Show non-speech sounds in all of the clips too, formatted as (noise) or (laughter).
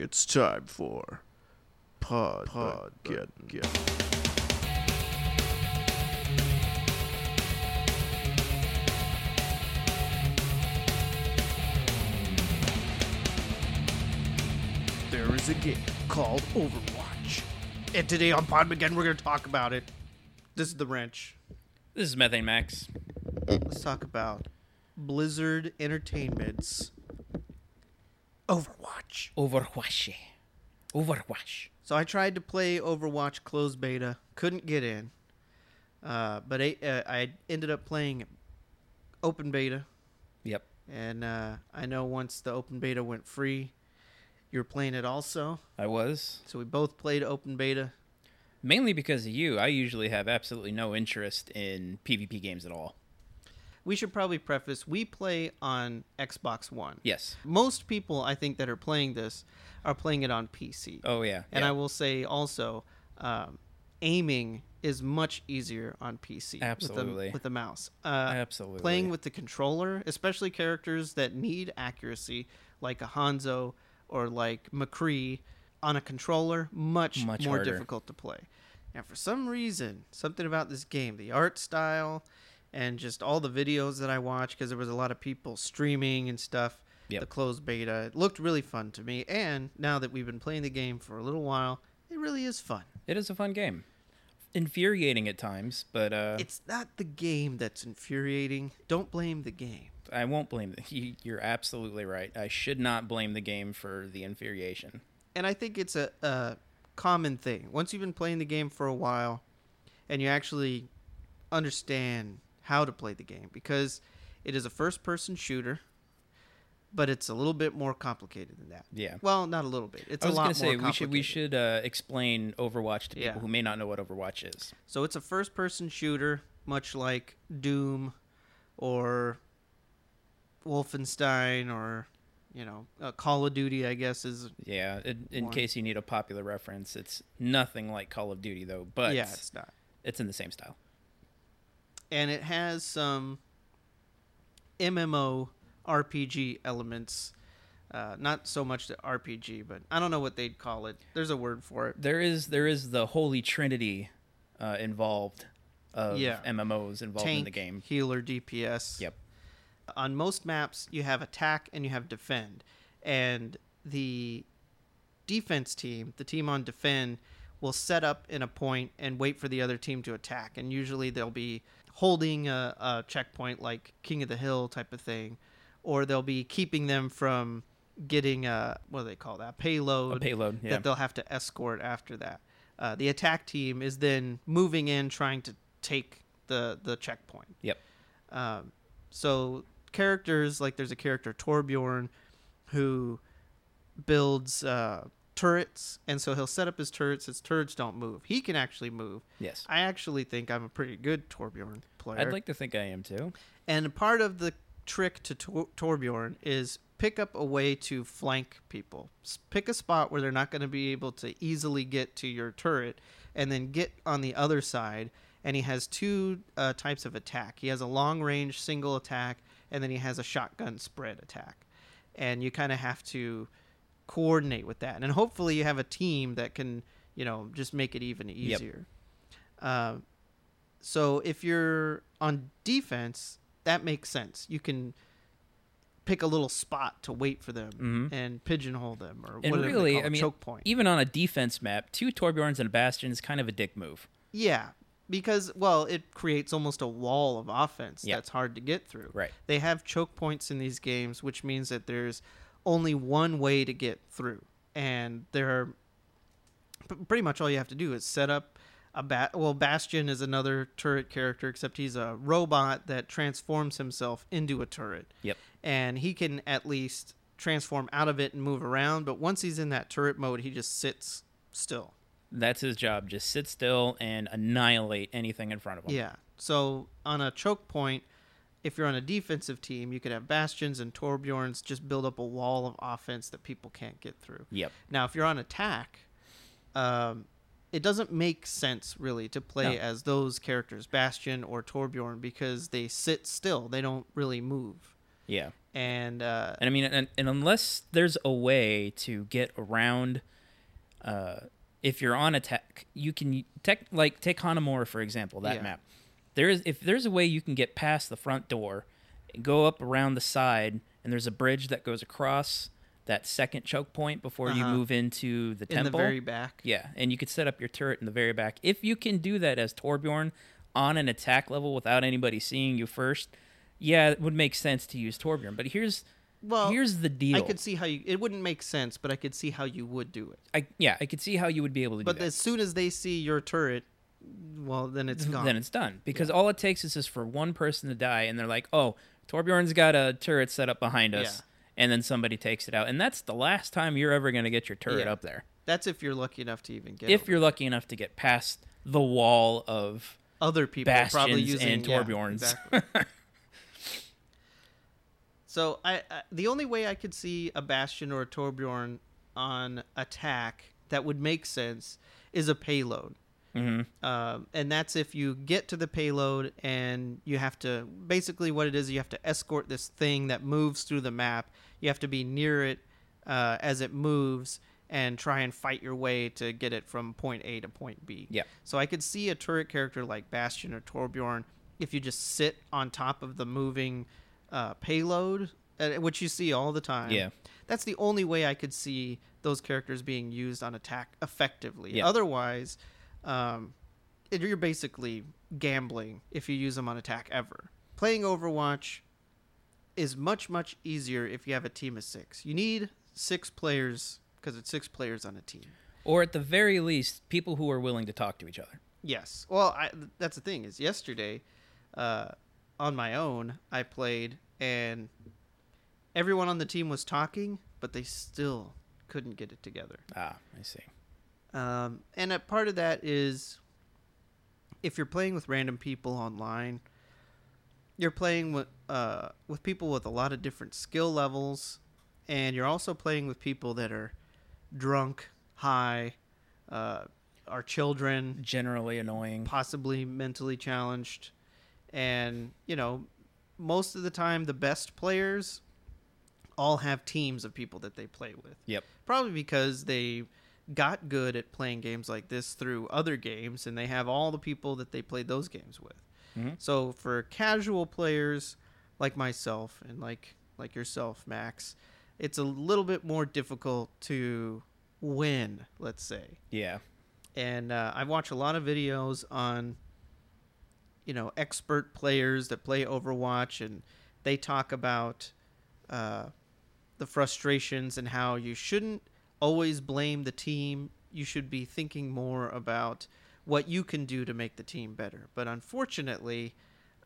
It's time for Pod Pod Get Get. There is a game called Overwatch. And today on Pod Again, we're going to talk about it. This is the wrench. This is Methane Max. Let's talk about Blizzard Entertainment's Overwatch. Overwatch. Overwatch. So I tried to play Overwatch closed beta, couldn't get in. Uh, but I, uh, I ended up playing open beta, Yep. and uh, I know once the open beta went free, you were playing it also. I was. So we both played open beta. Mainly because of you. I usually have absolutely no interest in PvP games at all. We should probably preface we play on Xbox One. Yes. Most people, I think, that are playing this are playing it on PC. Oh, yeah. And yeah. I will say also, um, aiming is much easier on PC. Absolutely. With the, with the mouse. Uh, Absolutely. Playing with the controller, especially characters that need accuracy, like a Hanzo or like McCree, on a controller, much, Much more harder. difficult to play. Now, for some reason, something about this game, the art style, and just all the videos that I watched, because there was a lot of people streaming and stuff, Yep. the closed beta, it looked really fun to me. And now that we've been playing the game for a little while, it really is fun. It is a fun game. Infuriating at times, but uh, It's not the game that's infuriating. Don't blame the game. I won't blame the, (laughs) you. You're absolutely right. I should not blame the game for the infuriation. And I think it's a, a common thing. Once you've been playing the game for a while and you actually understand how to play the game, because it is a first person shooter, but it's a little bit more complicated than that. Yeah. Well, not a little bit. It's I was a lot gonna say more we should we should uh, explain Overwatch to people Yeah. who may not know what Overwatch is. So it's a first person shooter, much like Doom or Wolfenstein or, you know, uh, Call of Duty, I guess, is. Yeah. In, in case you need a popular reference, it's nothing like Call of Duty though, but yeah, it's not. it's in the same style. And it has some MMO RPG elements. Uh, not so much the RPG, but I don't know what they'd call it. There's a word for it. there is there is the holy trinity uh, involved of Yeah. MMOs involved Tank, in the game. healer, DPS. Yep. on most maps you have attack and you have defend and the defense team the team on defend will set up in a point and wait for the other team to attack and usually they'll be holding a, a checkpoint like king of the hill type of thing or they'll be keeping them from getting a what do they call that payload A payload, yeah. that they'll have to escort after that uh, the attack team is then moving in trying to take the the checkpoint Yep. um, so characters like there's a character Torbjorn who builds uh, turrets, and so he'll set up his turrets. His turrets don't move. He can actually move. Yes. I actually think I'm a pretty good Torbjorn player. I'd like to think I am too. and part of the trick to Tor- Torbjorn is pick up a way to flank people. S- Pick a spot where they're not going to be able to easily get to your turret, and then get on the other side. And he has two uh, types of attack. He has a long range single attack, and then he has a shotgun spread attack. And you kind of have to coordinate with that. And hopefully, you have a team that can, you know, just make it even easier. Uh, so if you're on defense, that makes sense. You can pick a little spot to wait for them Mhm. and pigeonhole them or And whatever they really, I mean, choke point. even on a defense map, two Torbjorns and a Bastion is kind of a dick move. Yeah, because well, it creates almost a wall of offense Yeah. that's hard to get through. Right. They have choke points in these games, which means that there's only one way to get through, and there are pretty much all you have to do is set up a bat. Well, Bastion is another turret character, except he's a robot that transforms himself into a turret. Yep. and he can at least transform out of it and move around. But once he's in that turret mode, he just sits still. That's his job. Just sit still and annihilate anything in front of him. Yeah. So on a choke point, if you're on a defensive team, you could have Bastions and Torbjorns just build up a wall of offense that people can't get through. Yep. Now, if you're on attack, um, it doesn't make sense really to play No. as those characters, Bastion or Torbjorn, because they sit still. They don't really move. Yeah. and uh, And I mean, and, and unless there's a way to get around, uh, if you're on attack, you can tech like take Hanamura for example. That Yeah. map, there is if there's a way you can get past the front door, go up around the side, and there's a bridge that goes across that second choke point before you Uh-huh. move into the in temple. In the very back. Yeah, and you could set up your turret in the very back. If you can do that as Torbjorn on an attack level without anybody seeing you first, yeah, it would make sense to use Torbjorn. But here's Well, here's the deal. I could see how you. It wouldn't make sense, but I could see how you would do it. I yeah, I could see how you would be able to But as soon as they see your turret, well, then it's (laughs) gone. Then it's done because all it takes is just for one person to die, and they're like, "Oh, Torbjorn's got a turret set up behind us," Yeah. and then somebody takes it out, and that's the last time you're ever going to get your turret Yeah. up there. That's if you're lucky enough to even get. if you're lucky enough to get past the wall of other people probably Bastions using and yeah, Torbjorns. exactly. (laughs) so I, I the only way I could see a Bastion or a Torbjorn on attack that would make sense is a payload. Mhm. Um, and that's if you get to the payload and you have to basically what it is you have to escort this thing that moves through the map you have to be near it uh, as it moves and try and fight your way to get it from point a to point b Yeah. so i could see a turret character like bastion or torbjorn if you just sit on top of the moving uh, payload uh, which you see all the time Yeah. that's the only way i could see those characters being used on attack effectively Yeah. otherwise um, you're basically gambling if you use them on attack ever. Playing Overwatch is much much easier if you have a team of six. You need six players because it's six players on a team. or at the very least, people who are willing to talk to each other. Yes. Well, I, that's the thing is yesterday, uh, on my own, I played and everyone on the team was talking, but they still couldn't get it together. Ah, I see. Um, and a part of that is if you're playing with random people online, you're playing with uh, with people with a lot of different skill levels, and you're also playing with people that are drunk, high, uh, are children, Generally annoying. possibly mentally challenged, and you know, most of the time the best players all have teams of people that they play with Yep. probably because they got good at playing games like this through other games and they have all the people that they played those games with. Mhm. So for casual players like myself and like like yourself, Max, it's a little bit more difficult to win, let's say. Yeah. And uh, I've watched a lot of videos on you know expert players that play Overwatch and they talk about uh, the frustrations and how you shouldn't always blame the team. You should be thinking more about what you can do to make the team better. But unfortunately,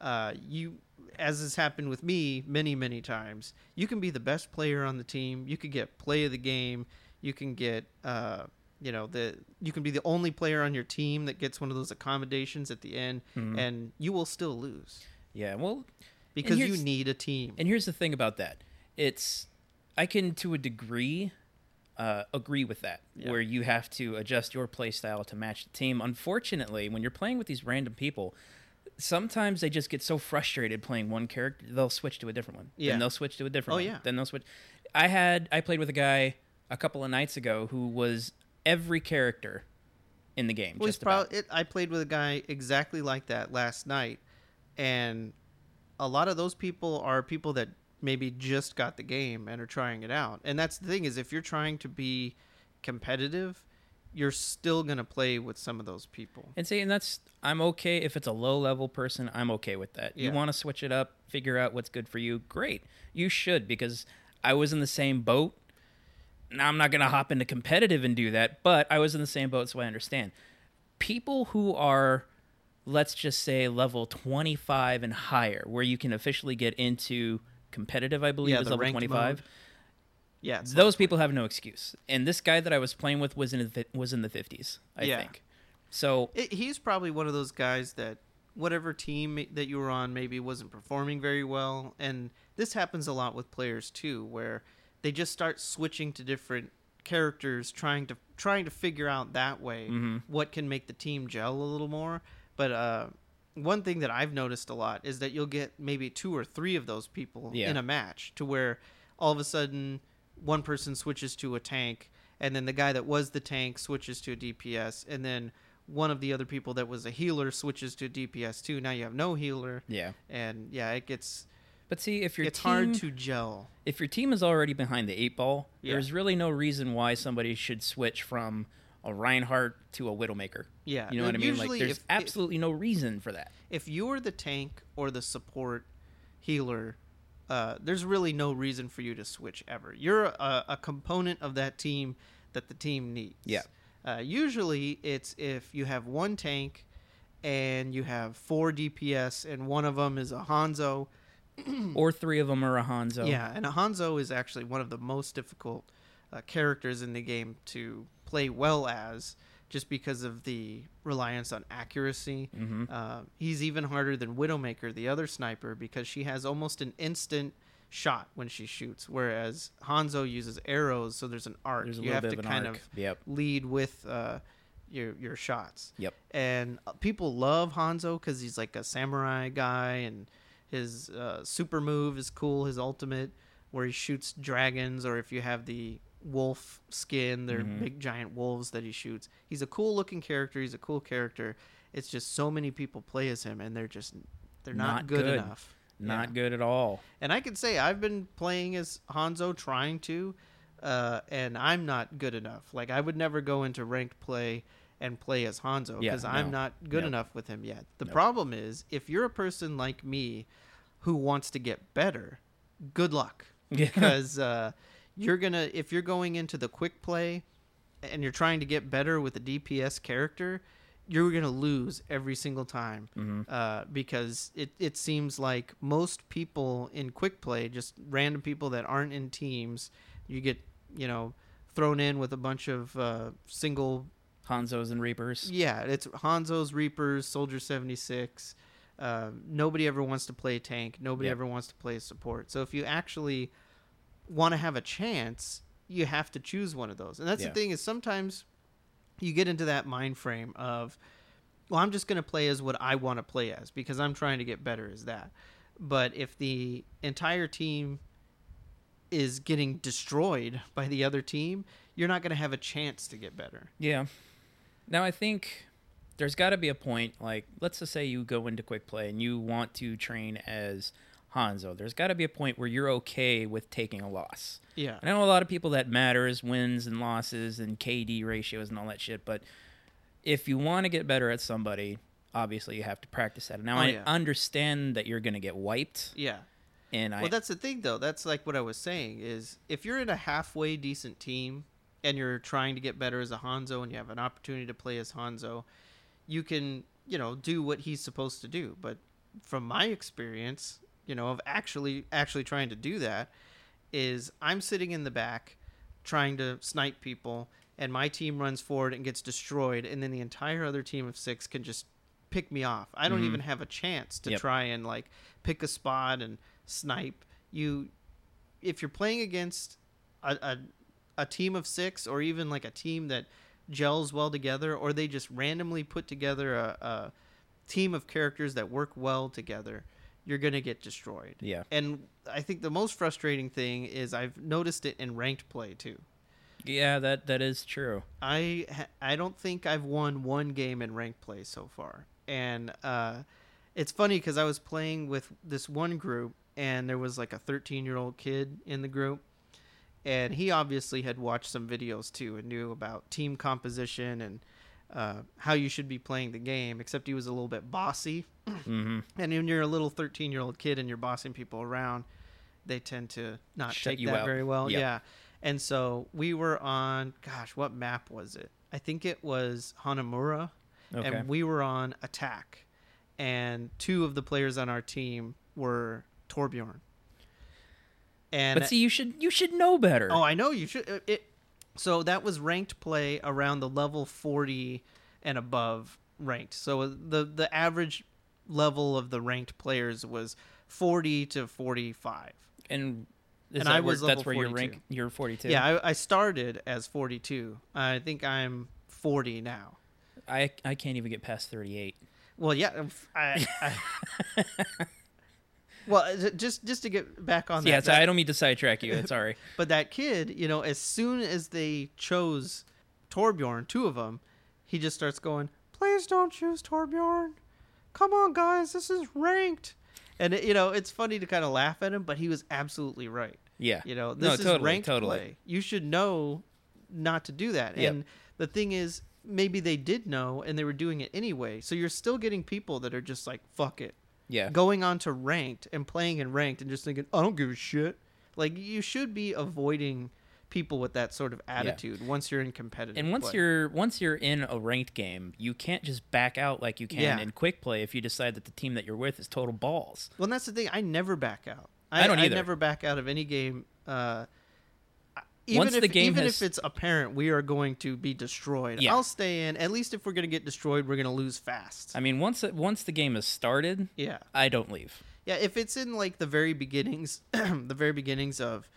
uh, you, as has happened with me many, many times, you can be the best player on the team. You could get play of the game. You can get, uh, you know, the you can be the only player on your team that gets one of those accommodations at the end, Mhm. and you will still lose Yeah. Well, because you need a team. And here's the thing about that. It's I can to a degree uh, agree with that, Yeah. where you have to adjust your play style to match the team. Unfortunately, when you're playing with these random people, sometimes they just get so frustrated playing one character, they'll switch to a different one. Yeah. Then they'll switch to a different Oh, one. yeah. Then they'll switch. I had I played with a guy a couple of nights ago who was every character in the game. Well, just about. prob- it, I played with a guy exactly like that last night, and a lot of those people are people that maybe just got the game and are trying it out. And that's the thing is, if you're trying to be competitive, you're still gonna play with some of those people. And see, and that's I'm okay if it's a low level person. I'm okay with that. You want to switch it up, figure out what's good for you. Great, you should because I was in the same boat. Now I'm not gonna hop into competitive and do that, but I was in the same boat, so I understand. People who are, let's just say, level 25 and higher, where you can officially get into competitive, I believe Yeah, is level 25 mode. Yeah, those people have no excuse. And this guy that I was playing with was in the, was in the 50s, I Yeah. think. So It, he's probably one of those guys that whatever team that you were on maybe wasn't performing very well, and this happens a lot with players too, where they just start switching to different characters, trying to trying to figure out that way Mhm. what can make the team gel a little more. But uh, one thing that I've noticed a lot is that you'll get maybe two or three of those people Yeah. in a match to where all of a sudden one person switches to a tank and then the guy that was the tank switches to a DPS and then one of the other people that was a healer switches to a DPS too. Now you have no healer Yeah. and yeah, it gets But see, if your it's team, hard to gel. if your team is already behind the eight ball, Yeah. there's really no reason why somebody should switch from a Reinhardt to a Widowmaker. Yeah. You know what I mean? Like, there's if- if- absolutely no reason for that. if you're the tank or the support healer, uh, there's really no reason for you to switch ever. You're a, a component of that team that the team needs. Yeah. Uh, usually, it's if you have one tank and you have four DPS, and one of them is a Hanzo. (clears throat) or three of them are a Hanzo. Yeah, and a Hanzo is actually one of the most difficult uh, characters in the game to play well as, just because of the reliance on accuracy. hmm Uh, he's even harder than Widowmaker, the other sniper, because she has almost an instant shot when she shoots, whereas Hanzo uses arrows, so there's an arc. There's you have to of kind arc. of Yep. lead with uh, your your shots. Yep. And uh, people love Hanzo because he's like a samurai guy, and his uh, super move is cool. His ultimate, where he shoots dragons, or if you have the wolf skin, they're Mhm. big giant wolves that he shoots. He's a cool looking character. He's a cool character. It's just so many people play as him, and they're just they're not, Not good, good. enough. Not Yeah. good at all. And I can say I've been playing as Hanzo, trying to, uh, and I'm not good enough. Like I would never go into ranked play and play as Hanzo Yeah, because I'm not good enough with him yet. The problem is if you're a person like me who wants to get better, good luck (laughs) because uh, you're gonna if you're going into the quick play and you're trying to get better with a DPS character, you're gonna lose every single time hmm uh, because it, it seems like most people in quick play, just random people that aren't in teams, you get you know thrown in with a bunch of uh, single. Hanzos and Reapers. Yeah, it's Hanzo's Reapers, Soldier seventy six. Um, nobody ever wants to play tank. Nobody Yep. ever wants to play support. So if you actually want to have a chance, you have to choose one of those. And that's Yeah. the thing is sometimes you get into that mind frame of, well, I'm just going to play as what I want to play as because I'm trying to get better as that. But if the entire team is getting destroyed by the other team, you're not going to have a chance to get better. Yeah. Now I think there's got to be a point. Like, let's just say you go into quick play and you want to train as Hanzo. There's got to be a point where you're okay with taking a loss. Yeah. I know a lot of people that matters wins and losses and KD ratios and all that shit, but if you want to get better at somebody, obviously you have to practice that. Now Oh, I yeah. understand that you're going to get wiped, Yeah. and I Well, that's the thing, though. That's like what I was saying is if you're in a halfway decent team and you're trying to get better as a Hanzo and you have an opportunity to play as Hanzo, you can, you know, do what he's supposed to do. But from my experience, you know, of actually actually trying to do that, is I'm sitting in the back trying to snipe people, and my team runs forward and gets destroyed, and then the entire other team of six can just pick me off. I don't Mhm. even have a chance to Yep. try and like pick a spot and snipe. You, if you're playing against a, a a team of six, or even like a team that gels well together, or they just randomly put together a, a team of characters that work well together, you're gonna get destroyed. yeah. And I think the most frustrating thing is I've noticed it in ranked play too. Yeah, that that is true. I I don't think I've won one game in ranked play so far, and uh, it's funny because I was playing with this one group, and there was like a 13 year old kid in the group, and he obviously had watched some videos too and knew about team composition and uh, how you should be playing the game. Except he was a little bit bossy, hmm and when you're a little 13 year old kid and you're bossing people around, they tend to not Shut take you that out. very well. Yep. Yeah. And so we were on, gosh, what map was it? I think it was Hanamura, Okay. and we were on attack. And two of the players on our team were Torbjorn. And but see, you should you should know better. Oh, I know you should. It. So that was ranked play around the level forty and above ranked. So uh, the the average level of the ranked players was forty to forty five. and is and that I where, was that's where your 42. rank you're 42. Yeah, I, I started as forty two. I think I'm forty now. I I can't even get past 38. Well, yeah. I, I, (laughs) (laughs) well, just just to get back on That, yeah, so that- I don't mean to sidetrack you. Sorry. (laughs) But that kid, you know, as soon as they chose Torbjorn, two of them, he just starts going, "Please don't choose Torbjorn. Come on, guys, this is ranked." And it, you know, it's funny to kind of laugh at him, but he was absolutely right. Yeah. You know, No, this is totally, ranked totally. play. You should know not to do that. Yep. And the thing is, maybe they did know and they were doing it anyway. So you're still getting people that are just like, "Fuck it." Yeah. going on to ranked and playing in ranked and just thinking, I don't give a shit. Like you should be avoiding people with that sort of attitude once you're in competitive. And once play. you're once you're in a ranked game, you can't just back out like you can Yeah. in quick play if you decide that the team that you're with is total balls. well, that's the thing. I never back out. I don't either. never back out of any game. Uh, even Once if, the game even has- if it's apparent we are going to be destroyed, Yeah. I'll stay in. At least if we're going to get destroyed, we're going to lose fast. I mean, once once the game is started, yeah. I don't leave. Yeah, if it's in like the very beginnings, (clears throat) the very beginnings of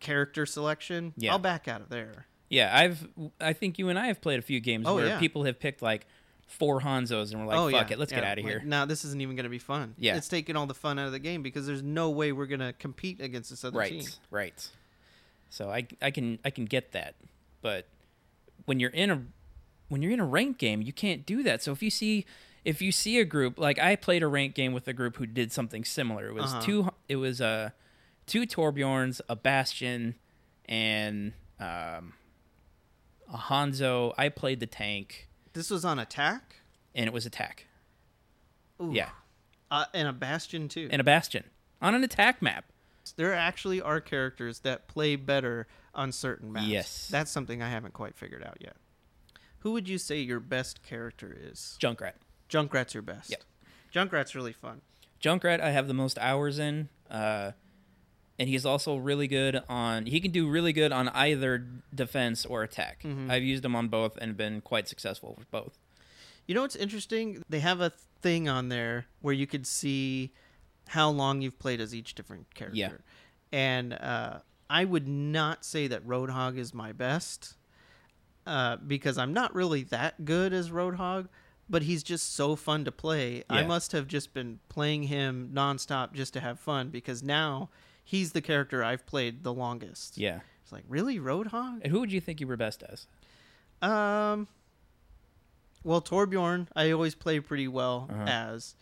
character selection, Yeah. I'll back out of there. Yeah, I've I think you and I have played a few games Oh, where yeah. people have picked like four Hanzos and we're like, oh fuck yeah, it, let's get out of like, here. no, this isn't even going to be fun. Yeah. it's taking all the fun out of the game because there's no way we're going to compete against this other right, team. Right, right. So I I can I can get that, but when you're in a when you're in a ranked game, you can't do that. So if you see if you see a group like I played a ranked game with a group who did something similar. It was Uh-huh. two it was uh two Torbjorns, a Bastion, and um, a Hanzo. I played the tank, This was on attack. and it was attack. Ooh. Yeah, uh, and a bastion too. and a Bastion on an attack map. There actually are characters that play better on certain maps. Yes. that's something I haven't quite figured out yet. Who would you say your best character is? Junkrat. Junkrat's your best. Yep. Junkrat's really fun. Junkrat, I have the most hours in, uh, and he's also really good on. He can do really good on either defense or attack. Mm-hmm. I've used him on both and been quite successful with both. You know what's interesting? They have a thing on there where you could see how long you've played as each different character. Yeah. And uh, I would not say that Roadhog is my best uh, because I'm not really that good as Roadhog, but he's just so fun to play. I must have just been playing him nonstop just to have fun because now he's the character I've played the longest. Yeah. It's like, really, Roadhog? And who would you think you were best as? Um. Well, Torbjorn, I always play pretty well Uh-huh. as,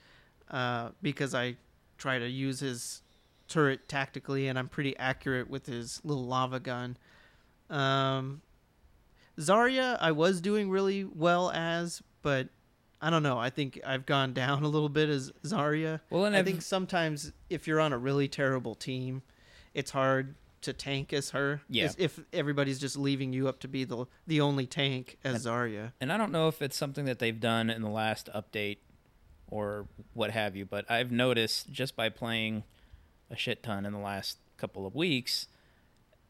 uh, because I try to use his turret tactically, and I'm pretty accurate with his little lava gun. Um, Zarya, I was doing really well as, but I don't know. I think I've gone (laughs) down a little bit as Zarya. Well, and I I've- think sometimes if you're on a really terrible team, it's hard to tank as her. Yeah. As If everybody's just leaving you up to be the the only tank as Zarya. And I don't know if it's something that they've done in the last update or what have you, but I've noticed just by playing a shit ton in the last couple of weeks,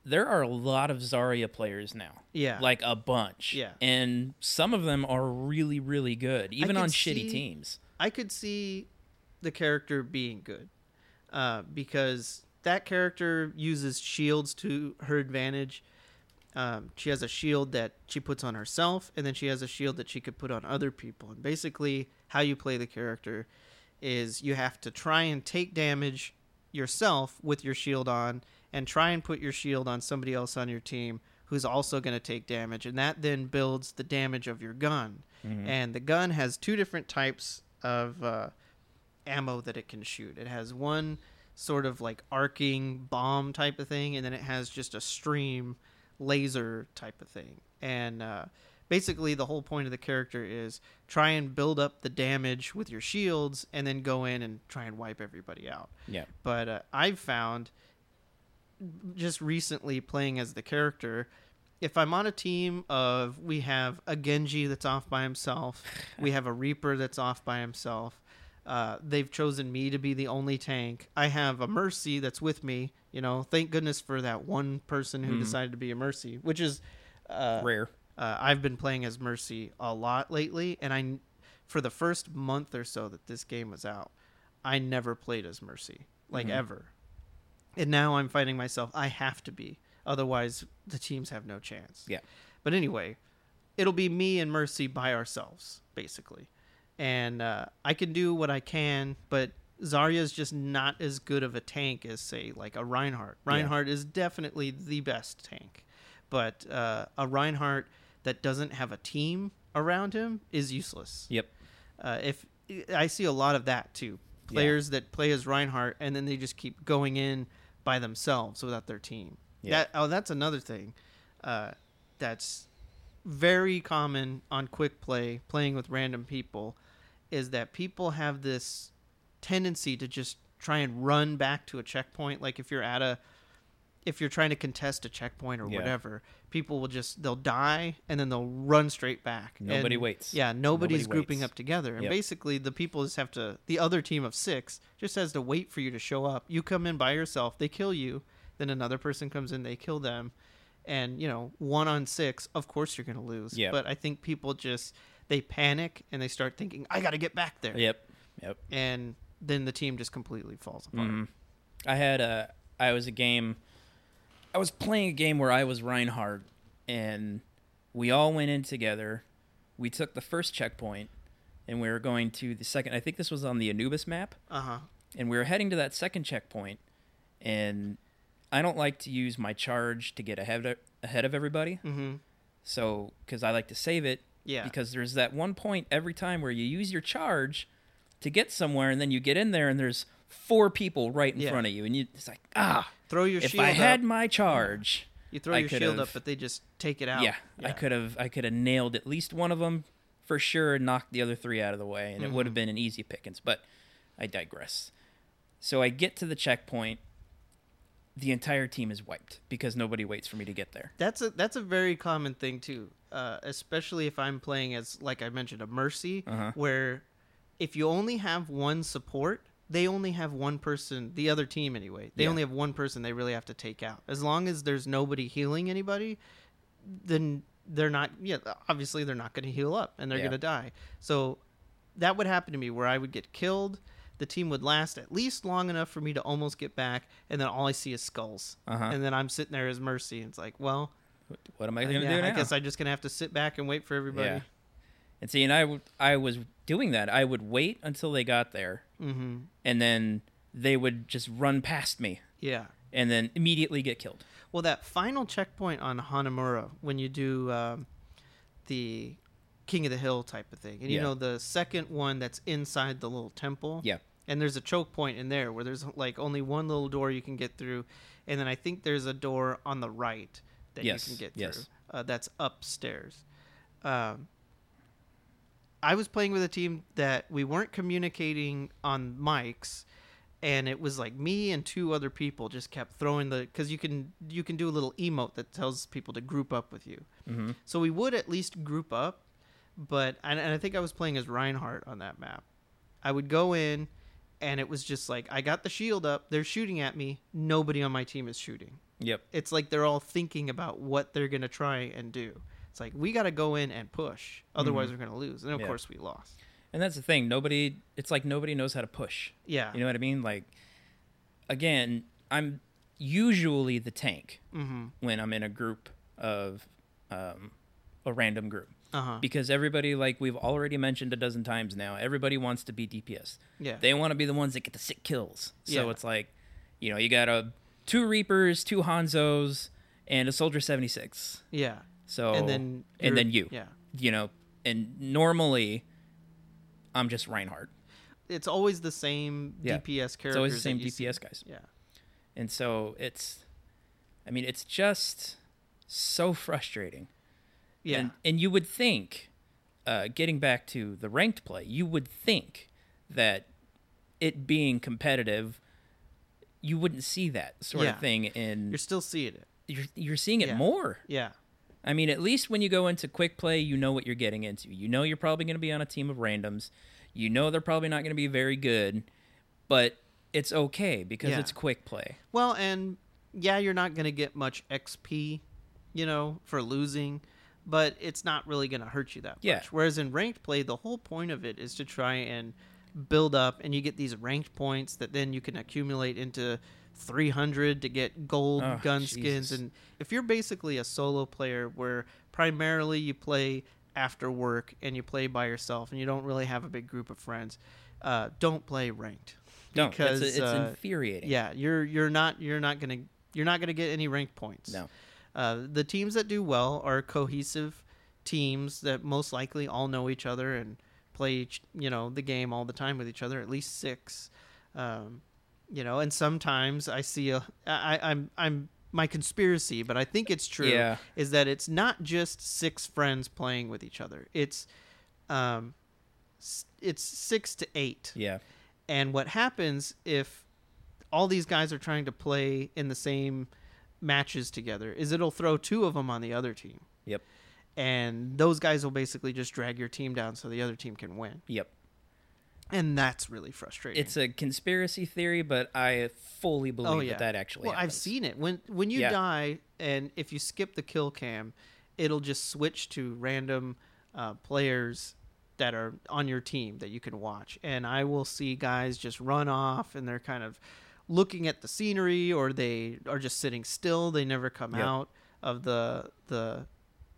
there are a lot of Zarya players now. Yeah. Like a bunch. Yeah. And some of them are really, really good, even on shitty teams. I could see the character being good, uh, because that character uses shields to her advantage. Um, she has a shield that she puts on herself, and then she has a shield that she could put on other people. And basically, how you play the character is you have to try and take damage yourself with your shield on, and try and put your shield on somebody else on your team who's also going to take damage, and that then builds the damage of your gun. And the gun has two different types of uh, ammo that it can shoot. It has one sort of like arcing bomb type of thing, and then it has just a stream laser type of thing. And uh, basically, the whole point of the character is try and build up the damage with your shields, and then go in and try and wipe everybody out. Yeah. But uh, I've found just recently playing as the character, if I'm on a team of we have a Genji that's off by himself, (laughs) we have a Reaper that's off by himself. Uh, they've chosen me to be the only tank. I have a Mercy that's with me. You know, thank goodness for that one person who decided to be a Mercy, which is uh, Rare. Uh, I've been playing as Mercy a lot lately, and I, for the first month or so that this game was out, I never played as Mercy, like ever. And now I'm finding myself, I have to be, otherwise the teams have no chance. Yeah. But anyway, it'll be me and Mercy by ourselves, basically. and uh, I can do what I can, but Zarya is just not as good of a tank as say like a Reinhardt. Yeah. Reinhardt is definitely the best tank, but uh, a Reinhardt that doesn't have a team around him is useless. Yep. Uh, if I see a lot of that too, players that play as Reinhardt and then they just keep going in by themselves without their team. Yeah. That oh, that's another thing. Uh, that's very common on quick play, playing with random people, is that people have this tendency to just try and run back to a checkpoint. Like if you're at a, if you're trying to contest a checkpoint or Yeah. whatever, people will just they'll die and then they'll run straight back. Nobody And- waits. Yeah, nobody's Nobody grouping waits. up together, and Yep. basically the people just have to. The other team of six just has to wait for you to show up. You come in by yourself, they kill you, then another person comes in, they kill them, and you know one on six. Of course you're gonna lose. Yep. But I think people just they panic and they start thinking, I got to get back there. Yep. Yep. And then the team just completely falls apart. Mhm. I had a. I was a game. I was playing a game where I was Reinhardt, and we all went in together. We took the first checkpoint, and we were going to the second. I think this was on the Anubis map, Uh huh. and we were heading to that second checkpoint. And I don't like to use my charge to get ahead of, ahead of everybody. Mm-hmm. So, because I like to save it, Yeah. because there's that one point every time where you use your charge to get somewhere, and then you get in there, and there's four people right in Yeah. front of you, and you it's like ah. Throw your If shield I had up. my charge, You throw I your shield up, but they just take it out. yeah, I could have I could have nailed at least one of them for sure, and knocked the other three out of the way, and it would have Mhm. been an easy pickings. But I digress. So I get to the checkpoint. The entire team is wiped because nobody waits for me to get there. That's a that's a very common thing too, uh, especially if I'm playing as like I mentioned a mercy, Uh-huh. where if you only have one support, they only have one person. The other team anyway, they Yeah. only have one person they really have to take out. As long as there's nobody healing anybody, then they're not. Yeah, obviously they're not going to heal up and they're Yeah. going to die. So that would happen to me where I would get killed. The team would last at least long enough for me to almost get back, and then all I see is skulls. Uh-huh. And then I'm sitting there as mercy. And it's like, well, What am I going to yeah, do now? I guess I'm just gonna have to sit back and wait for everybody. And see, and I, w- I was doing that. I would wait until they got there, Mm-hmm. and then they would just run past me, Yeah. and then immediately get killed. Well, that final checkpoint on Hanamura when you do um, the King of the Hill type of thing, and you Yeah. know the second one that's inside the little temple. Yeah. And there's a choke point in there where there's like only one little door you can get through, and then I think there's a door on the right that Yes, you can get yes. through. Uh, that's upstairs. Um, I was playing with a team that we weren't communicating on mics, and it was like me and two other people just kept throwing the because you can you can do a little emote that tells people to group up with you. Mm-hmm. So we would at least group up, but and, and I think I was playing as Reinhardt on that map. I would go in, and it was just like I got the shield up. They're shooting at me. Nobody on my team is shooting. Yep. It's like they're all thinking about what they're gonna try and do. It's like we got to go in and push, otherwise we're gonna lose. And of Yeah. course we lost. And that's the thing. Nobody. It's like nobody knows how to push. Yeah. You know what I mean? Like, again, I'm usually the tank mm-hmm. when I'm in a group of um, a random group Uh huh. because everybody, like we've already mentioned a dozen times now, everybody wants to be DPS. Yeah. They want to be the ones that get the sick kills. So Yeah. it's like, you know, you got a two Reapers, two Hanzos, and a Soldier seventy six. yeah. So and then and then you, Yeah. you know, and normally, I'm just Reinhardt. It's always the same Yeah. DPS characters. It's always the same you see. DPS guys. Yeah. And so it's, I mean, it's just so frustrating. Yeah. And, and you would think, uh, getting back to the ranked play, you would think that it being competitive, you wouldn't see that sort Yeah. of thing in. You're still seeing it. You're, you're seeing it Yeah. more. Yeah. I mean, at least when you go into quick play, you know what you're getting into. You know you're probably going to be on a team of randoms. You know they're probably not going to be very good, but it's okay because Yeah. it's quick play. Well, and yeah, you're not going to get much XP, you know, for losing, but it's not really going to hurt you that Yeah. much. Whereas in ranked play, the whole point of it is to try and build up, and you get these ranked points that then you can accumulate into 300 to get gold Oh, gun skins. And if you're basically a solo player where primarily you play after work and you play by yourself and you don't really have a big group of friends, uh, don't play ranked. No, because it's, it's uh, infuriating. yeah, you're you're not you're not gonna you're not gonna get any ranked points. No. Uh, the teams that do well are cohesive teams that most likely all know each other and play each, you know the game all the time with each other. At least six, um, you know. And sometimes I see a I, I'm I'm my conspiracy, but I think it's true. Yeah. Is that it's not just six friends playing with each other. It's um, it's six to eight. Yeah. And what happens if all these guys are trying to play in the same matches together is it'll throw two of them on the other team. Yep. And those guys will basically just drag your team down so the other team can win. Yep. And that's really frustrating. It's a conspiracy theory, but I fully believe oh yeah, that that actually Well, I've seen it when when you Yeah. die and if you skip the kill cam, it'll just switch to random uh, players that are on your team that you can watch, and I will see guys just run off and they're kind of looking at the scenery or they are just sitting still. They never come Yep. out of the the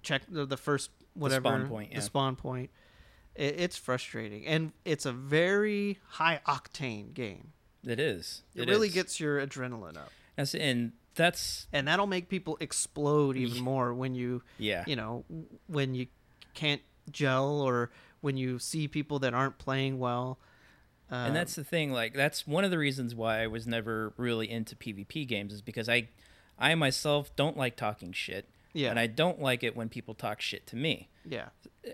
check the, the first whatever spawn point, the spawn point. It, it's frustrating, and it's a very high octane game. It is. It, really is. gets your adrenaline up That's, and that's and that'll make people explode even more when you yeah. you know when you can't gel or when you see people that aren't playing well um, and that's the thing like that's one of the reasons why i was never really into pvp games is because i i myself don't like talking shit Yeah. and i don't like it when people talk shit to me yeah.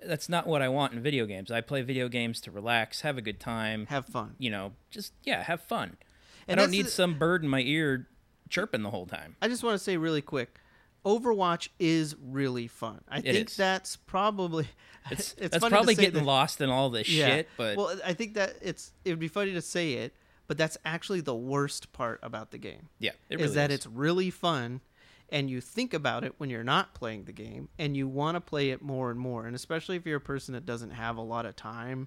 That's not what i want in video games. I play video games to relax have a good time have fun. you know just yeah have fun. And i don't need the- some bird in my ear chirping the whole time. I just want to say really quick overwatch is really fun. I It think is. that's probably (laughs) it's, it's that's probably getting that- lost in all this yeah. shit but well i think that it's it would be funny to say it but that's actually the worst part about the game yeah it is really that it's really fun and you think about it when you're not playing the game and you want to play it more and more and especially if you're a person that doesn't have a lot of time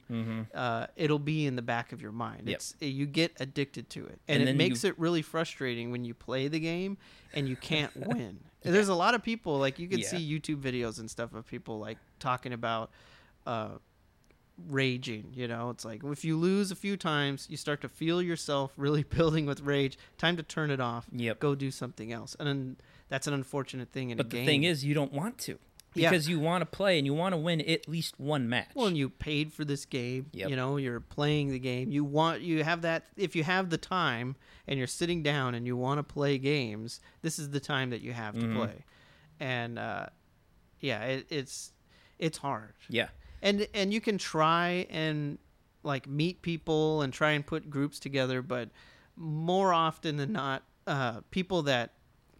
uh, it'll be in the back of your mind Mm-hmm. Yep. it's you get addicted to it and, And it makes you- it really frustrating when you play the game and you can't (laughs) win And there's a lot of people like you can Yeah. see youtube videos and stuff of people like talking about uh, raging you know it's like if you lose a few times you start to feel yourself really (laughs) building with rage time to turn it off Yep. go do something else and then that's an unfortunate thing in but a game. But the thing is you don't want to Yeah. because you want to play and you want to win at least one match well and you paid for this game Yep. you know you're playing the game you want you have that if you have the time and you're sitting down and you want to play games this is the time that you have to Mhm. play and uh yeah it, it's it's hard yeah and and you can try and like meet people and try and put groups together but more often than not uh, people that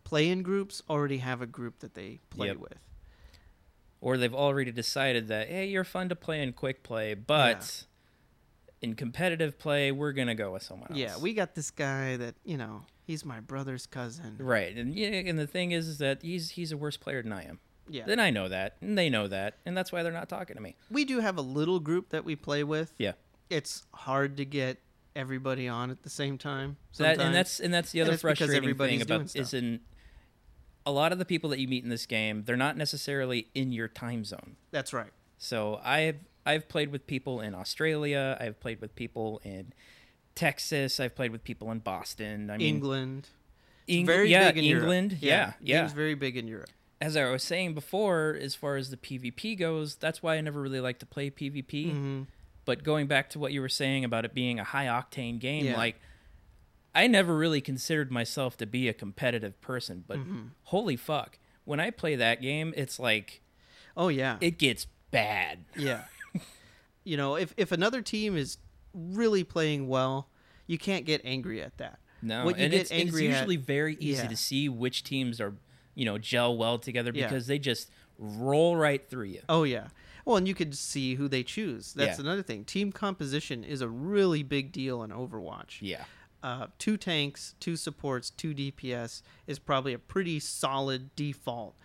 play in groups already have a group that they play Yep. with. Or they've already decided that hey you're fun to play in quick play but in competitive play we're gonna go with someone else. yeah we got this guy that you know he's my brother's cousin. Right and yeah and the thing is, is that he's he's a worse player than i am. Yeah. Then i know that and they know that and that's why they're not talking to me. We do have a little group that we play with. Yeah. It's hard to get everybody on at the same time that and that's and that's the other frustrating thing about stuff. is in a lot of the people that you meet in this game they're not necessarily in your time zone that's right So I've I've played with people in Australia. I've played with people in Texas. I've played with people in Boston. I mean, england Eng- very yeah, big in Europe. England. Yeah, yeah. game's very big in europe As I was saying before, as far as the PvP goes, that's why I never really like to play PvP. hmm But going back to what you were saying about it being a high octane game, Yeah. like I never really considered myself to be a competitive person, but Mm-hmm. holy fuck, when I play that game, it's like oh yeah it gets bad. Yeah. (laughs) you know, if if another team is really playing well, you can't get angry at that. No, What you and get it's, and it's angry at- usually very easy Yeah. to see which teams are, you know, gel well together Yeah. because they just roll right through you. Oh yeah. Well, and you could see who they choose. That's Yeah. another thing. Team composition is a really big deal in Overwatch. Yeah, Uh, two tanks, two supports, two DPS is probably a pretty solid default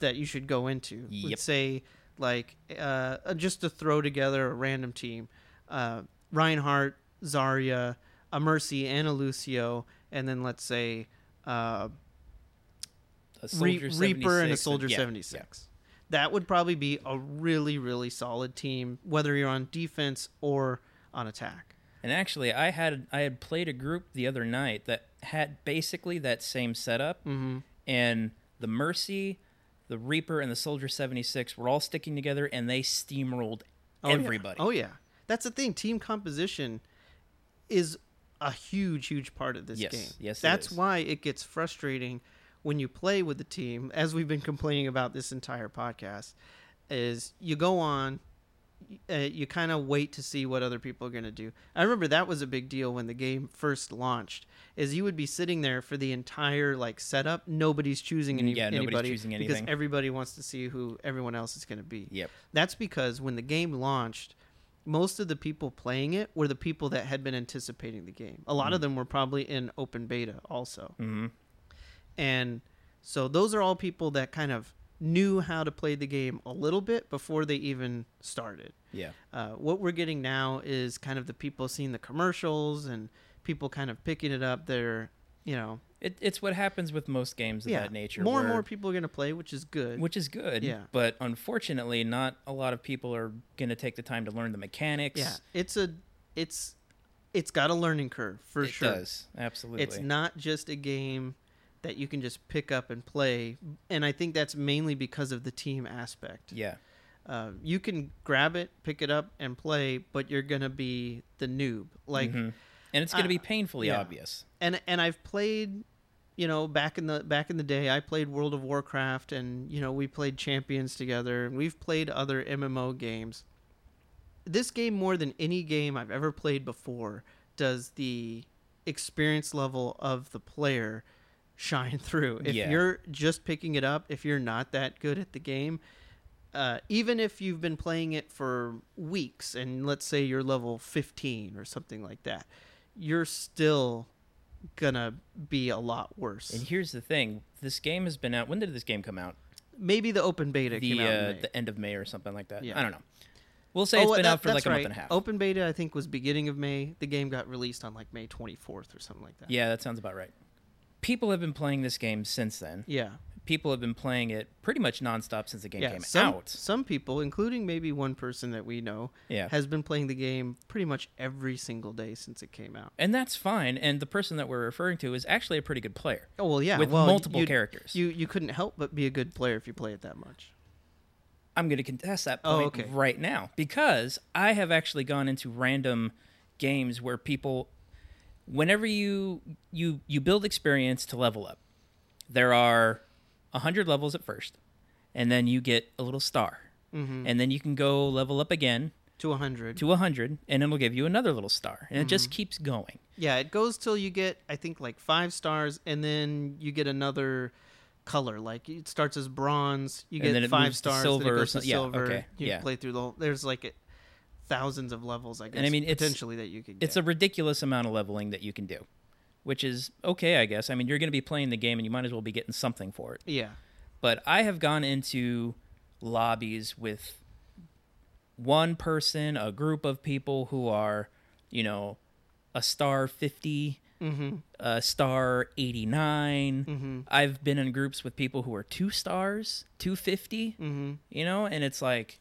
that you should go into. Yep. Let's say, like, uh, just to throw together a random team, uh, Reinhardt, Zarya, a Mercy, and a Lucio, and then let's say uh, a Re- Reaper and a 76 Soldier yeah, 76. that would probably be a really really solid team whether you're on defense or on attack. And actually, I had I had played a group the other night that had basically that same setup, Mhm. and the Mercy, the Reaper, and the Soldier seventy six were all sticking together, and they steamrolled Oh, yeah. everybody. Oh yeah. That's the thing. Team composition is a huge, huge part of this Yes. game. Yes, it That's why it gets frustrating when you play with the team, as we've been (laughs) complaining about this entire podcast, is you go on, uh, you kind of wait to see what other people are going to do. I remember that was a big deal when the game first launched. Is you would be sitting there for the entire like setup, nobody's choosing any, Yeah, nobody's anybody choosing because everybody wants to see who everyone else is going to be. Yep. That's because when the game launched, most of the people playing it were the people that had been anticipating the game. A lot of them were probably in open beta also. Mm-hmm. And so those are all people that kind of knew how to play the game a little bit before they even started. Yeah. Uh, what we're getting now is kind of the people seeing the commercials and people kind of picking it up. They're, you know, It, it's what happens with most games of yeah, that nature. more and more people are going to play, which is good. which is good. Yeah. But unfortunately, not a lot of people are going to take the time to learn the mechanics. yeah, it's a, it's, it's got a learning curve for it sure. does absolutely. It's not just a game that you can just pick up and play, and I think that's mainly because of the team aspect. Yeah. Uh, you can grab it, pick it up, and play, but you're gonna be the noob. Like, Mhm. and it's going to uh, be painfully yeah. obvious. and and I've played, you know, back in the back in the day, I played World of Warcraft, and you know, we played Champions together, and we've played other MMO games. This game, more than any game I've ever played before, does the experience level of the player shine through. If Yeah. you're just picking it up, if you're not that good at the game, uh, even if you've been playing it for weeks and let's say you're level 15 or something like that, you're still gonna be a lot worse. And here's the thing: this game has been out. When did this game come out? Maybe the open beta The came out. in uh, the end of May or something like that. Yeah. I don't know. We'll say it's Oh, been that- out for like a month and a half. Open beta, I think, was beginning of May. The game got released on like May 24th or something like that. Yeah, that sounds about right. People have been playing this game since then. Yeah. People have been playing it pretty much nonstop since the game yeah. came some, out. some people, including maybe one person that we know, Yeah. has been playing the game pretty much every single day since it came out. and that's fine. And the person that we're referring to is actually a pretty good player Oh well, yeah, with well, multiple characters. You you couldn't help but be a good player if you play it that much. I'm going to contest that Oh, point okay. right now because I have actually gone into random games where people, whenever you you you build experience to level up, there are a hundred levels at first, and then you get a little star, Mm-hmm. and then you can go level up again To a hundred. to a hundred, and it'll give you another little star, and it Mm-hmm. just keeps going. Yeah, it goes till you get I think like five stars, and then you get another color. Like it starts as bronze, you And get five stars, silver then it goes to some- yeah, silver. okay, You yeah. play through the. whole There's like a, thousands of levels, I guess. And I mean, it's- potentially that you could. Get. It's a ridiculous amount of leveling that you can do, which is okay, I guess. I mean, you're going to be playing the game, and you might as well be getting something for it. yeah. but I have gone into lobbies with one person, a group of people who are, you know, a star 50, Mm-hmm. a star 89. Mm-hmm. I've been in groups with people who are two stars, 250, Mm-hmm. you know, and it's like,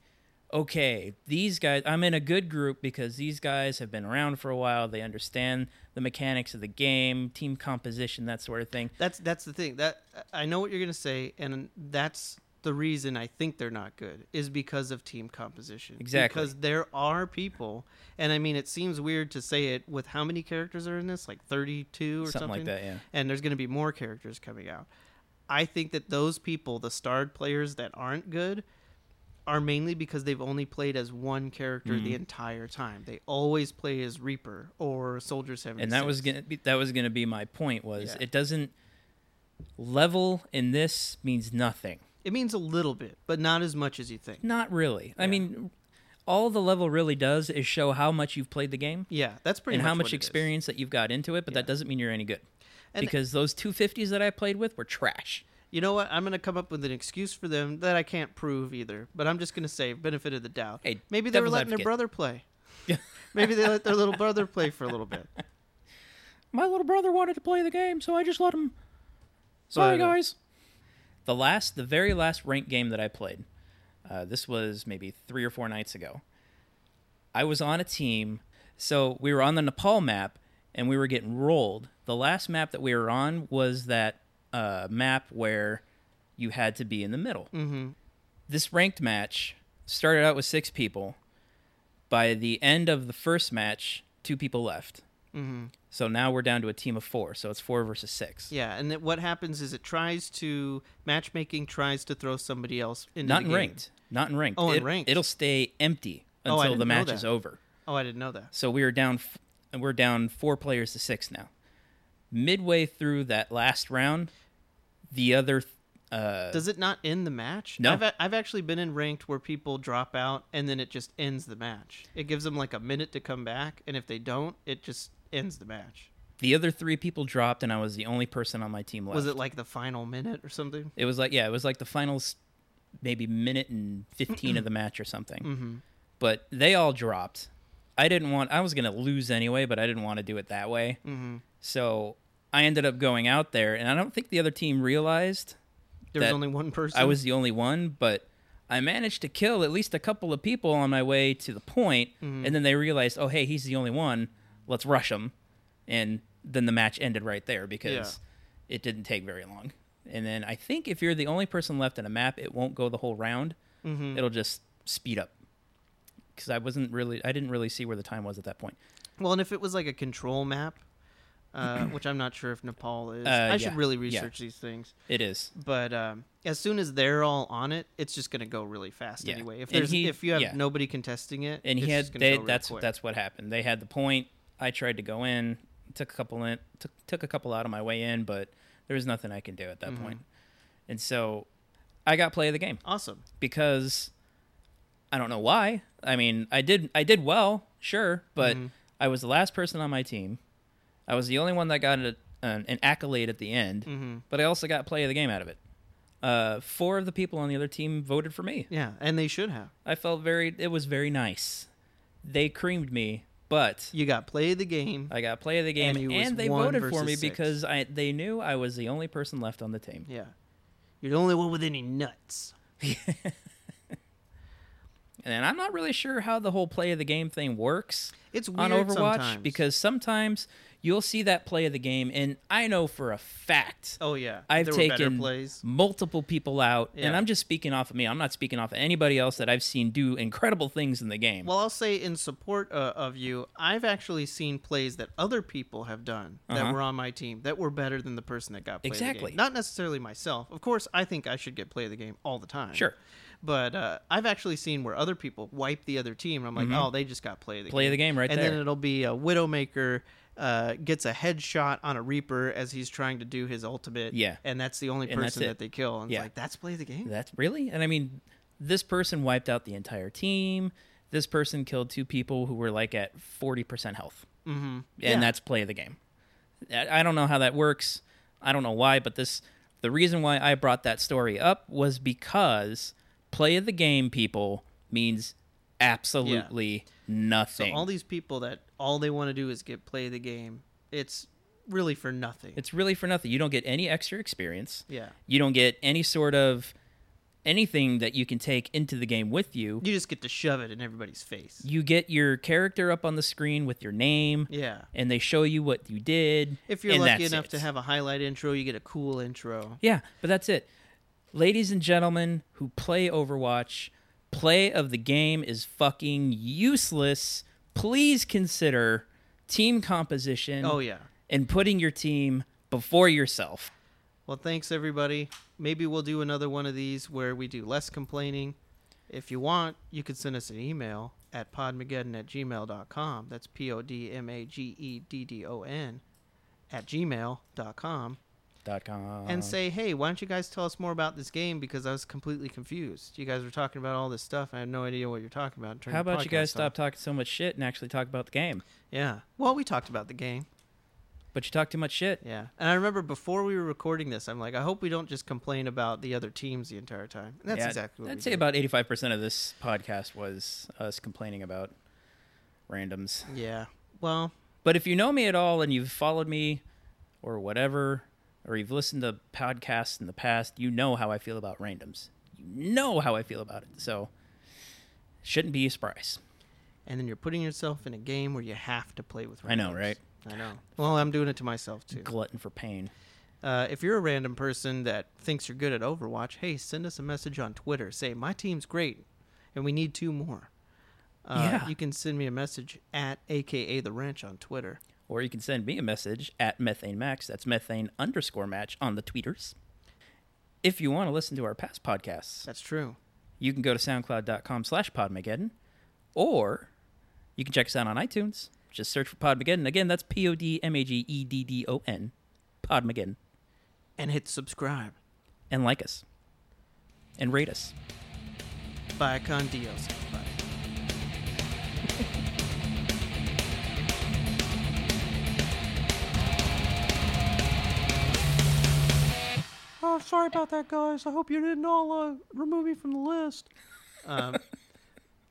okay, these guys, I'm in a good group because these guys have been around for a while. They understand the mechanics of the game, team composition, that sort of thing. That's that's the thing. That I know what you're gonna say, and that's the reason I think they're not good is because of team composition. Exactly. Because there are people, and I mean, it seems weird to say it with how many characters are in this, like 32 or Something something, like that, yeah. And there's gonna be more characters coming out. I think that those people, the starred players that aren't good, are mainly because they've only played as one character Mm-hmm. the entire time. They always play as Reaper or Soldier 76. and that was gonna be that was gonna be my point was Yeah. it doesn't level in this means nothing It means a little bit, but not as much as you think. not really i mean all the level really does is show how much you've played the game Yeah, that's pretty and much how much experience that you've got into it but that doesn't mean you're any good And- because those 250s that i played with were trash You know what? I'm going to come up with an excuse for them that I can't prove either, but I'm just going to say benefit of the doubt. Hey, Maybe they were devil's letting their brother play. (laughs) Maybe they let their little brother play for a little bit. (laughs) my little brother wanted to play the game so i just let him Sorry, But, uh, guys the last the very last ranked game that i played Uh, this was maybe three or four nights ago. I was on a team, so we were on the Nepal map, and we were getting rolled. The last map that we were on was that uh, map where you had to be in the middle. Mm-hmm. This ranked match started out with six people. By the end of the first match, two people left. Mm-hmm. So now we're down to a team of four. So it's four versus six. Yeah, and what happens is it tries to matchmaking tries to throw somebody else into Not the in game. ranked. Not in ranked. Oh, in It- ranked. It'll stay empty until Oh, until the didn't know match is over. Oh, I didn't know that. So we are down. f- We're down four players to six now. Midway through that last round, the other. Uh, Does it not end the match? No. I've, a- I've actually been in ranked where people drop out and then it just ends the match. It gives them like a minute to come back, and if they don't, it just ends the match. the other three people dropped, and I was the only person on my team left. Was it like the final minute or something? It was like yeah, it was like the finals, maybe minute and fifteen of the match or something. Mm-hmm. But they all dropped. I didn't want. I was gonna lose anyway, but I didn't want to do it that way. Mm-hmm. So I ended up going out there, and I don't think the other team realized There was only one person. I was the only one, but I managed to kill at least a couple of people on my way to the point, Mhm. and then they realized, oh, hey, he's the only one. Let's rush him, and then the match ended right there because it didn't take very long. And then I think if you're the only person left in a map, it won't go the whole round. Mm-hmm. It'll just speed up. Because I wasn't really, I didn't really see where the time was at that point. Well, and if it was like a control map, uh, which I'm not sure if Nepal is, Uh, I should yeah, really yeah. research these things. It is. But um, as soon as they're all on it, it's just going to go really fast Yeah. anyway. If there's he- if you have yeah. nobody contesting it, and it's he had they, that's quick. that's what happened. They had the point. I tried to go in, took a couple in, took took a couple out of my way in, but there was nothing I can do at that Mhm. point. And so I got play of the game awesome. because I don't know why. I mean, I did I did well, sure, but Mhm. I was the last person on my team. I was the only one that got a, an, an accolade at the end, Mm-hmm. but I also got play of the game out of it. Uh, four of the people on the other team voted for me. Yeah, and they should have. I felt very. It was very nice. They creamed me, but You got play of the game. I got play of the game, And and, they voted for me six. because I they knew I was the only person left on the team. Yeah, you're the only one with any nuts. (laughs) And I'm not really sure how the whole play of the game thing works It's weird on Overwatch sometimes. because sometimes you'll see that play of the game, and I know for a fact oh yeah, I've there taken plays. multiple people out, and I'm just speaking off of me. I'm not speaking off of anybody else that I've seen do incredible things in the game. Well, I'll say in support uh, of you, I've actually seen plays that other people have done that Uh-huh. were on my team that were better than the person that got play of the game. Exactly. Not necessarily myself. Of course, I think I should get play of the game all the time. sure, But uh, I've actually seen where other people wipe the other team. I'm like, Mhm. oh, they just got play of the play game. of the game right and there. And then it'll be a Widowmaker uh, gets a headshot on a Reaper as he's trying to do his ultimate. Yeah. And that's the only And person that they kill. And Yeah. it's like, that's play of the game? That's really, and I mean, this person wiped out the entire team. This person killed two people who were like at forty percent health, mm-hmm. and that's play of the game. I don't know how that works. I don't know why, but this the reason why I brought that story up was because play of the game people means absolutely So nothing. all these people that all they want to do is get play the game, it's really for nothing. it's really for nothing. You don't get any extra experience. yeah. You don't get any sort of anything that you can take into the game with you. You just get to shove it in everybody's face. you get your character up on the screen with your name Yeah. and they show you what you did If you're lucky enough it. to have a highlight intro, you get a cool intro. yeah but that's it ladies and gentlemen who play overwatch play of the game is fucking useless please consider team composition Oh yeah. and putting your team before yourself Well, thanks everybody. Maybe we'll do another one of these where we do less complaining. If you want, you can send us an email at podmageddon at gmail.com. That's P O D M A G E D D O N at gmail.com. and say, hey, why don't you guys tell us more about this game? Because I was completely confused. You guys were talking about all this stuff. I had no idea what you're talking about. How about you guys podcast stop off. talking so much shit and actually talk about the game Yeah. Well, we talked about the game. but you talk too much shit Yeah. And I remember before we were recording this, I'm like, I hope we don't just complain about the other teams the entire time. And that's Yeah, exactly what I'd say did. about 85% of this podcast was us complaining about randoms. Yeah. Well, But if you know me at all and you've followed me or whatever, or you've listened to podcasts in the past, you know how I feel about randoms. You know how I feel about it. So shouldn't be a surprise. And then you're putting yourself in a game where you have to play with. Randoms. I know, right? I know. Well, I'm doing it to myself too. Glutton for pain. Uh, if you're a random person that thinks you're good at Overwatch, hey, send us a message on Twitter. Say my team's great, and we need two more. Uh, Yeah. You can send me a message at AKA the Wrench on Twitter. Or you can send me a message at methane max. That's methane underscore match on the tweeters. If you want to listen to our past podcasts, That's true. you can go to soundcloud.com slash podmageddon. Or you can check us out on iTunes. Just search for Podmageddon. Again, that's P O D M A G E D D O N. Podmageddon. And hit subscribe. And like us. And rate us. Bye, con Dios. Oh, sorry about that, guys. I hope you didn't all uh, remove me from the list. Um,